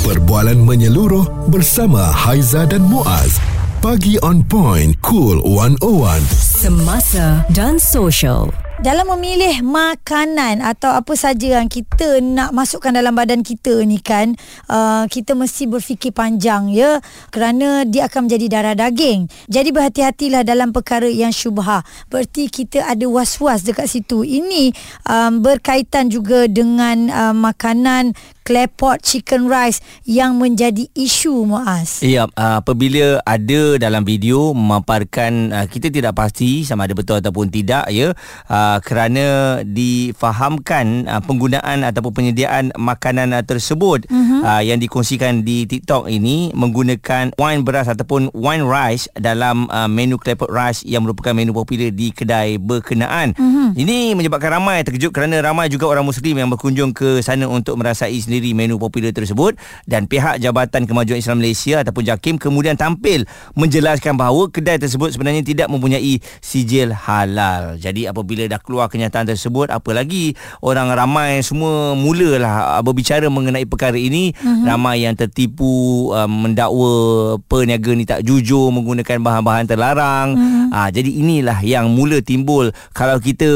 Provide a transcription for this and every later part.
Perbualan menyeluruh bersama Haiza dan Muaz. Pagi on point, cool 101. Semasa dan social. Dalam memilih makanan atau apa saja yang kita nak masukkan dalam badan kita ni kan uh, kita mesti berfikir panjang ya kerana dia akan menjadi darah daging. Jadi berhati-hatilah dalam perkara yang syubha. Berarti kita ada was-was dekat situ. Ini um, berkaitan juga dengan uh, makanan clay pot chicken rice yang menjadi isu Muaz. Ya, apabila ada dalam video memaparkan uh, kita tidak pasti sama ada betul ataupun tidak ya. Uh, kerana difahamkan penggunaan ataupun penyediaan makanan tersebut uh-huh. uh, yang dikongsikan di TikTok ini menggunakan wine beras ataupun wine rice dalam menu claypot rice yang merupakan menu popular di kedai berkenaan. Uh-huh. Ini menyebabkan ramai terkejut kerana ramai juga orang muslim yang berkunjung ke sana untuk merasai sendiri menu popular tersebut dan pihak Jabatan Kemajuan Islam Malaysia ataupun JAKIM kemudian tampil menjelaskan bahawa kedai tersebut sebenarnya tidak mempunyai sijil halal. Jadi apabila dah keluar kenyataan tersebut apalagi orang ramai semua mulalah uh, berbicara mengenai perkara ini uh-huh. ramai yang tertipu uh, mendakwa peniaga ni tak jujur menggunakan bahan-bahan terlarang uh-huh. uh, jadi inilah yang mula timbul kalau kita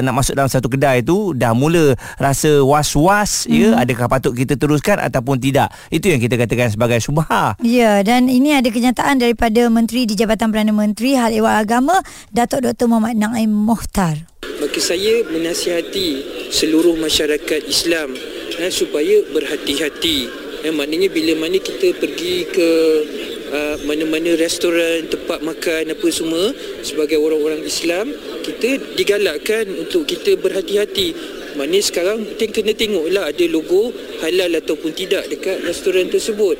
nak masuk dalam satu kedai tu dah mula rasa was-was uh-huh. ya mhm. Adakah patut kita teruskan ataupun tidak itu yang kita katakan sebagai subha ya dan ini ada kenyataan daripada menteri di Jabatan Perdana Menteri Hal Ehwal Agama Datuk Dr Muhammad Naim Mohtar Maka saya menasihati seluruh masyarakat Islam eh, supaya berhati-hati. Eh, maknanya bila mana kita pergi ke uh, mana-mana restoran, tempat makan apa semua sebagai orang-orang Islam, kita digalakkan untuk kita berhati-hati. Maknanya sekarang kita kena tengoklah ada logo halal ataupun tidak dekat restoran tersebut.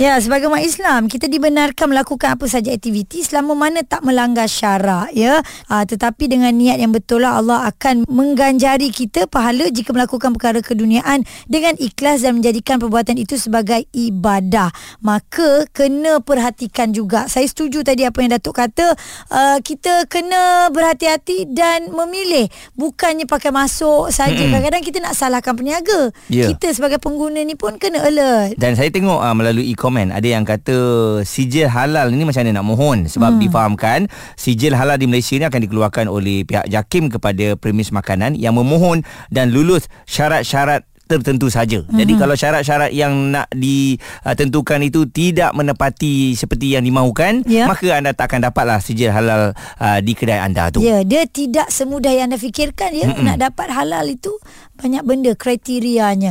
Ya, sebagai umat Islam, kita dibenarkan melakukan apa saja aktiviti selama mana tak melanggar syarak, ya. Ha, tetapi dengan niat yang betul lah Allah akan mengganjari kita pahala jika melakukan perkara keduniaan dengan ikhlas dan menjadikan perbuatan itu sebagai ibadah. Maka kena perhatikan juga. Saya setuju tadi apa yang Datuk kata, uh, kita kena berhati-hati dan memilih bukannya pakai masuk saja. Kadang-kadang kita nak salahkan peniaga. Yeah. Kita sebagai pengguna ni pun kena alert. Dan saya tengok uh, melalui e komen ada yang kata sijil halal ni macam mana nak mohon sebab hmm. difahamkan sijil halal di Malaysia ni akan dikeluarkan oleh pihak JAKIM kepada premis makanan yang memohon dan lulus syarat-syarat tertentu saja. Mm-hmm. Jadi kalau syarat-syarat yang nak ditentukan itu tidak menepati seperti yang dimahukan, yeah. maka anda tak akan dapatlah sijil halal uh, di kedai anda tu. Ya, yeah, dia tidak semudah yang anda fikirkan ya. Mm-hmm. Nak dapat halal itu banyak benda kriterianya.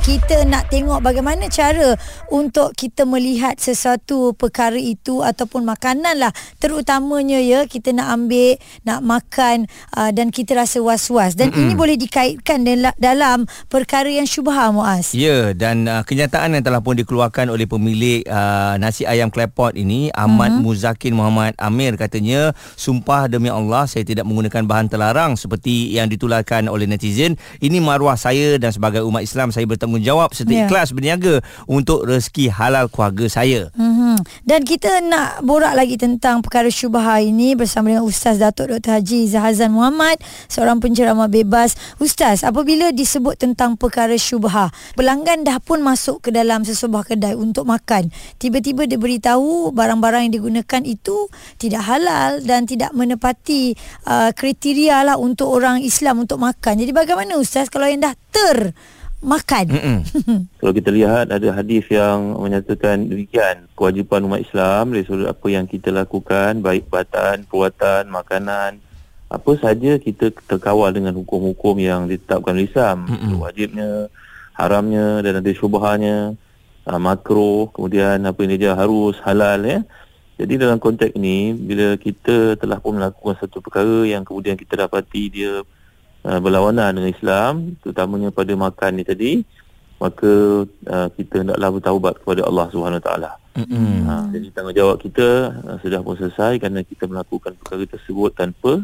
kita nak tengok bagaimana cara untuk kita melihat sesuatu perkara itu ataupun makanan lah terutamanya ya kita nak ambil nak makan uh, dan kita rasa was-was dan Mm-mm. ini boleh dikaitkan dalam perkara yang syubha Muaz. Ya dan uh, kenyataan yang telah pun dikeluarkan oleh pemilik uh, nasi ayam klepot ini Ahmad mm-hmm. Muzakin Muhammad Amir katanya sumpah demi Allah saya tidak menggunakan bahan terlarang seperti yang ditularkan oleh netizen ini maruah saya dan sebagai umat Islam saya bertanggung bertanggungjawab serta yeah. ikhlas berniaga untuk rezeki halal keluarga saya. Mm-hmm. Dan kita nak borak lagi tentang perkara syubha ini bersama dengan Ustaz Datuk Dr. Haji Zahazan Muhammad, seorang penceramah bebas. Ustaz, apabila disebut tentang perkara syubha, pelanggan dah pun masuk ke dalam sesebuah kedai untuk makan. Tiba-tiba dia beritahu barang-barang yang digunakan itu tidak halal dan tidak menepati uh, kriteria lah untuk orang Islam untuk makan. Jadi bagaimana Ustaz kalau yang dah ter makan. Kalau kita lihat ada hadis yang menyatakan demikian kewajipan umat Islam dari sudut apa yang kita lakukan baik batan, perbuatan, makanan apa saja kita terkawal dengan hukum-hukum yang ditetapkan oleh Islam. Wajibnya, haramnya dan ada syubhanya, uh, makro, kemudian apa ini dia harus halal ya. Jadi dalam konteks ini bila kita telah pun melakukan satu perkara yang kemudian kita dapati dia uh, berlawanan dengan Islam terutamanya pada makan ni tadi maka uh, kita hendaklah bertaubat kepada Allah Subhanahu taala. Uh, jadi tanggungjawab kita uh, sudah pun selesai kerana kita melakukan perkara tersebut tanpa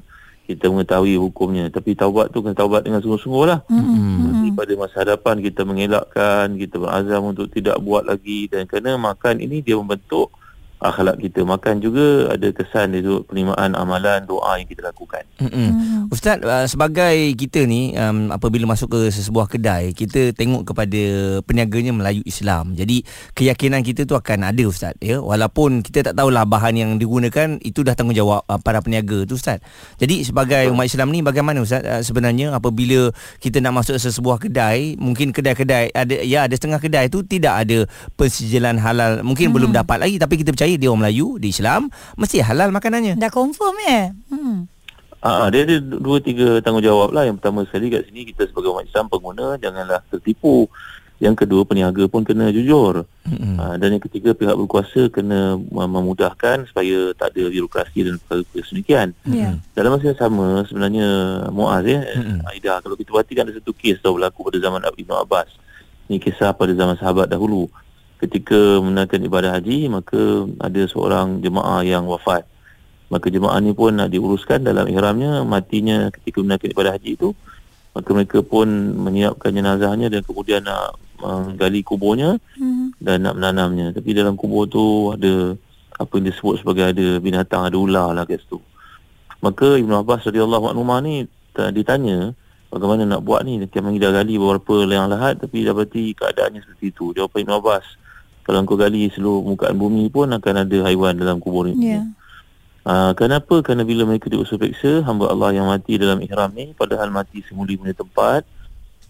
kita mengetahui hukumnya. Tapi taubat tu kena taubat dengan sungguh-sungguh lah. Mm-hmm. pada masa hadapan kita mengelakkan kita berazam untuk tidak buat lagi. Dan kerana makan ini dia membentuk akhlak kita makan juga ada kesan tu penerimaan amalan doa yang kita lakukan. Mm-hmm. Mm. Ustaz uh, sebagai kita ni um, apabila masuk ke sesebuah kedai kita tengok kepada peniaganya Melayu Islam. Jadi keyakinan kita tu akan ada ustaz ya walaupun kita tak tahulah bahan yang digunakan itu dah tanggungjawab uh, para peniaga tu ustaz. Jadi sebagai umat Islam ni bagaimana ustaz uh, sebenarnya apabila kita nak masuk sesebuah kedai mungkin kedai-kedai ada ya ada setengah kedai tu tidak ada pensijilan halal mungkin mm. belum dapat lagi tapi kita percaya percaya dia orang Melayu di Islam mesti halal makanannya. Dah confirm ya. Hmm. Ah, dia ada dua tiga tanggungjawab lah. Yang pertama sekali kat sini kita sebagai umat Islam pengguna janganlah tertipu. Yang kedua peniaga pun kena jujur. Mm-hmm. Ah, dan yang ketiga pihak berkuasa kena memudahkan supaya tak ada birokrasi dan perkara-perkara sedemikian. Yeah. Dalam masa yang sama sebenarnya Muaz ya, mm-hmm. Aida kalau kita perhatikan ada satu kes tau berlaku pada zaman Ibn Abbas. Ini kisah pada zaman sahabat dahulu ketika menunaikan ibadah haji maka ada seorang jemaah yang wafat maka jemaah ni pun nak diuruskan dalam ihramnya matinya ketika menunaikan ibadah haji itu maka mereka pun menyiapkan jenazahnya dan kemudian nak menggali kuburnya hmm. dan nak menanamnya tapi dalam kubur tu ada apa yang disebut sebagai ada binatang ada ular lah kat situ maka Ibn Abbas radhiyallahu anhu ni ditanya bagaimana nak buat ni dia memang dah gali beberapa yang lahat tapi dapati keadaannya seperti itu jawapan Ibn Abbas kalau kau gali seluruh mukaan bumi pun akan ada haiwan dalam kubur ini. Yeah. Uh, kenapa? Kerana bila mereka diusul peksa, hamba Allah yang mati dalam ihram ni, padahal mati semuli punya tempat,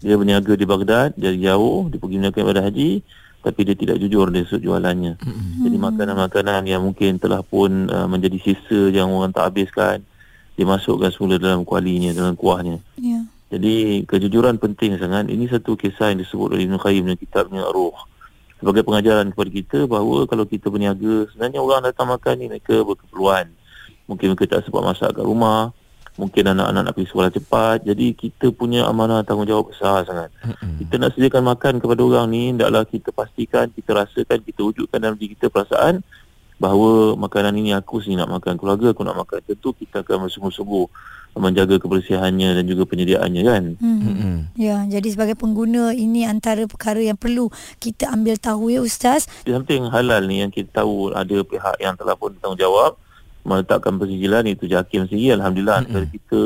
dia berniaga di Baghdad, dari jauh, dia pergi menunaikan ibadah haji, tapi dia tidak jujur dari sudut jualannya. Mm-hmm. Jadi makanan-makanan yang mungkin telah pun uh, menjadi sisa yang orang tak habiskan, dimasukkan semula dalam kualinya, dalam kuahnya. Yeah. Jadi kejujuran penting sangat. Ini satu kisah yang disebut oleh Ibn Qayyim dalam kitabnya Ruh sebagai pengajaran kepada kita bahawa kalau kita berniaga sebenarnya orang datang makan ni mereka berkeperluan. Mungkin mereka tak sempat masak kat rumah mungkin anak-anak nak pergi sekolah cepat. Jadi kita punya amanah tanggungjawab besar sangat. Mm-hmm. kita nak sediakan makan kepada orang ni hendaklah kita pastikan kita rasakan kita wujudkan dalam diri kita perasaan bahawa makanan ini aku sendiri nak makan keluarga aku nak makan tentu kita akan bersungguh-sungguh menjaga kebersihannya dan juga penyediaannya kan. Hmm. Hmm. Ya, jadi sebagai pengguna ini antara perkara yang perlu kita ambil tahu ya ustaz. Di samping halal ni yang kita tahu ada pihak yang telah pun bertanggungjawab meletakkan persijilan itu JAKIM sendiri alhamdulillah hmm. antara kita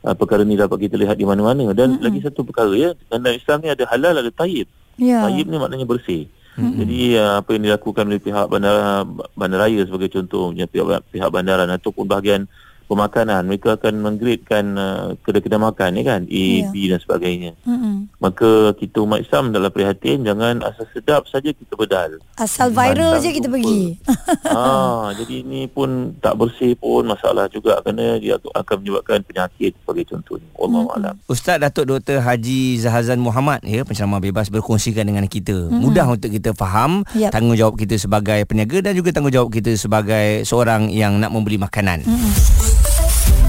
uh, perkara ni dapat kita lihat di mana-mana dan hmm. lagi satu perkara ya dalam Islam ni ada halal ada tayyib. Ya. Tayyib ni maknanya bersih. Hmm. Jadi uh, apa yang dilakukan oleh pihak bandara bandaraya sebagai contohnya pihak pihak bandara ataupun bahagian pemakanan mereka akan menggradekan uh, kedai-kedai makan ni kan A, yeah. B dan sebagainya mm-hmm. maka kita umat Islam dalam prihatin jangan asal sedap saja kita bedal asal viral je kita pergi ah, jadi ini pun tak bersih pun masalah juga kerana dia akan menyebabkan penyakit sebagai contohnya Allah mm-hmm. Ustaz Datuk Dr. Haji Zahazan Muhammad ya penceramah bebas berkongsikan dengan kita mm-hmm. mudah untuk kita faham yep. tanggungjawab kita sebagai peniaga dan juga tanggungjawab kita sebagai seorang yang nak membeli makanan mm-hmm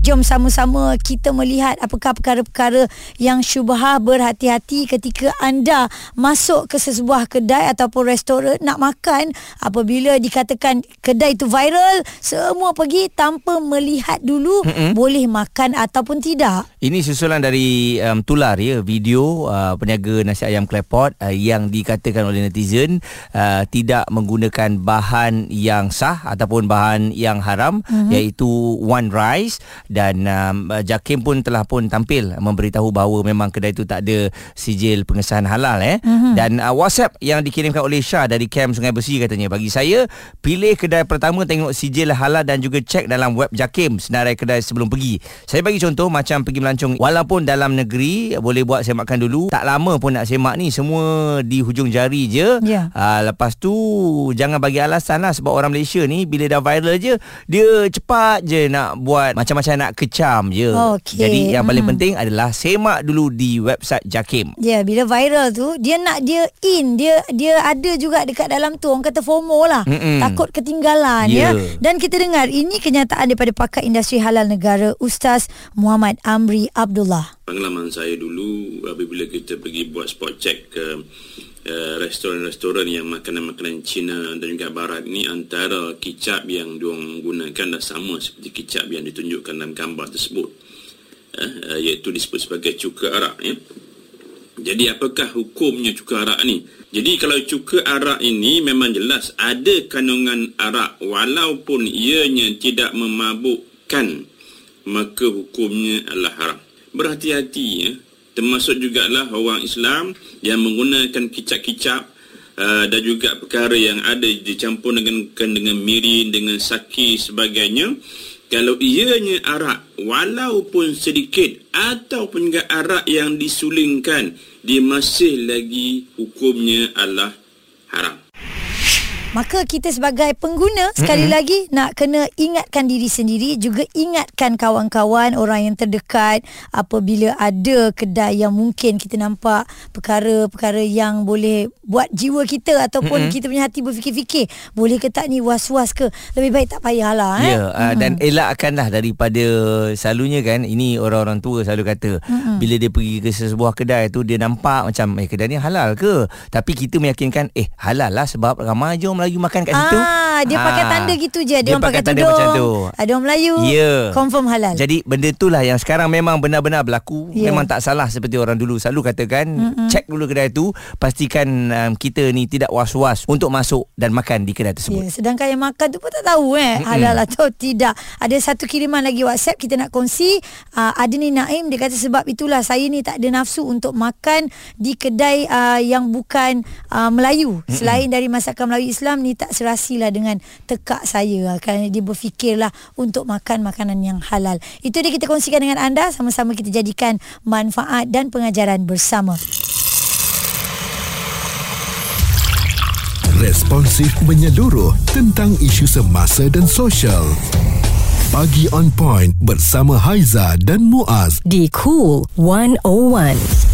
Jom sama-sama kita melihat apakah perkara-perkara yang syubhah berhati-hati ketika anda masuk ke sesebuah kedai ataupun restoran nak makan apabila dikatakan kedai itu viral semua pergi tanpa melihat dulu mm-hmm. boleh makan ataupun tidak. Ini susulan dari um, tular ya video uh, peniaga nasi ayam klepot uh, yang dikatakan oleh netizen uh, tidak menggunakan bahan yang sah ataupun bahan yang haram mm-hmm. iaitu one rice dan um, Jakim pun telah pun tampil memberitahu bahawa memang kedai itu tak ada sijil pengesahan halal eh mm-hmm. dan uh, WhatsApp yang dikirimkan oleh Syah dari Camp Sungai Besi katanya bagi saya pilih kedai pertama tengok sijil halal dan juga cek dalam web Jakim senarai kedai sebelum pergi saya bagi contoh macam pergi melancong walaupun dalam negeri boleh buat semakan dulu tak lama pun nak semak ni semua di hujung jari je yeah. uh, lepas tu jangan bagi alasan lah sebab orang Malaysia ni bila dah viral je dia cepat je nak buat macam-macam nak kecam je. Okay. Jadi yang paling hmm. penting adalah semak dulu di website Jakim. Ya, yeah, bila viral tu dia nak dia in, dia dia ada juga dekat dalam tu orang kata FOMO lah. Mm-mm. Takut ketinggalan yeah. ya. Dan kita dengar ini kenyataan daripada pakar industri halal negara Ustaz Muhammad Amri Abdullah. Pengalaman saya dulu apabila kita pergi buat spot check ke uh, restoran-restoran yang makanan-makanan Cina dan juga Barat ni antara kicap yang diorang gunakan dah sama seperti kicap yang ditunjukkan dalam gambar tersebut. Uh, iaitu disebut sebagai cuka arak. Ya. Jadi apakah hukumnya cuka arak ni? Jadi kalau cuka arak ini memang jelas ada kandungan arak walaupun ianya tidak memabukkan maka hukumnya adalah haram. Berhati-hati ya. Termasuk jugalah orang Islam yang menggunakan kicap-kicap uh, dan juga perkara yang ada dicampur dengan dengan mirin, dengan saki sebagainya. Kalau ianya arak walaupun sedikit ataupun juga arak yang disulingkan dia masih lagi hukumnya adalah haram. Maka kita sebagai pengguna sekali mm-hmm. lagi nak kena ingatkan diri sendiri juga ingatkan kawan-kawan orang yang terdekat apabila ada kedai yang mungkin kita nampak perkara-perkara yang boleh buat jiwa kita ataupun mm-hmm. kita punya hati berfikir-fikir boleh ke tak ni was-was ke lebih baik tak payahlah eh. Ya mm-hmm. dan elakkanlah daripada selalunya kan ini orang-orang tua selalu kata mm-hmm. bila dia pergi ke sebuah kedai tu dia nampak macam eh kedai ni halal ke tapi kita meyakinkan eh halal lah sebab ramai je Melayu makan kat situ. Ah, dia pakai Ah. tanda gitu je. Dia, Dia orang pakai, pakai tanda tudung. macam tu. Ada orang Melayu. Ya. Confirm halal. Jadi benda itulah yang sekarang memang benar-benar berlaku. Ya. Memang tak salah seperti orang dulu selalu katakan, Mm-mm. cek dulu kedai tu, pastikan um, kita ni tidak was-was untuk masuk dan makan di kedai tersebut. sedangkan yang makan tu pun tak tahu eh halal atau tidak. Ada satu kiriman lagi WhatsApp kita nak kongsi. Uh, ada ni Naim dia kata sebab itulah saya ni tak ada nafsu untuk makan di kedai uh, yang bukan uh, Melayu. Mm-mm. Selain dari masakan Melayu Islam ni tak serasilah dengan tekak saya. Kerana dia berfikirlah untuk makan makanan yang halal. Itu dia kita kongsikan dengan anda sama-sama kita jadikan manfaat dan pengajaran bersama. Responsif menyeluruh tentang isu semasa dan sosial. Pagi on point bersama Haiza dan Muaz. di Cool 101.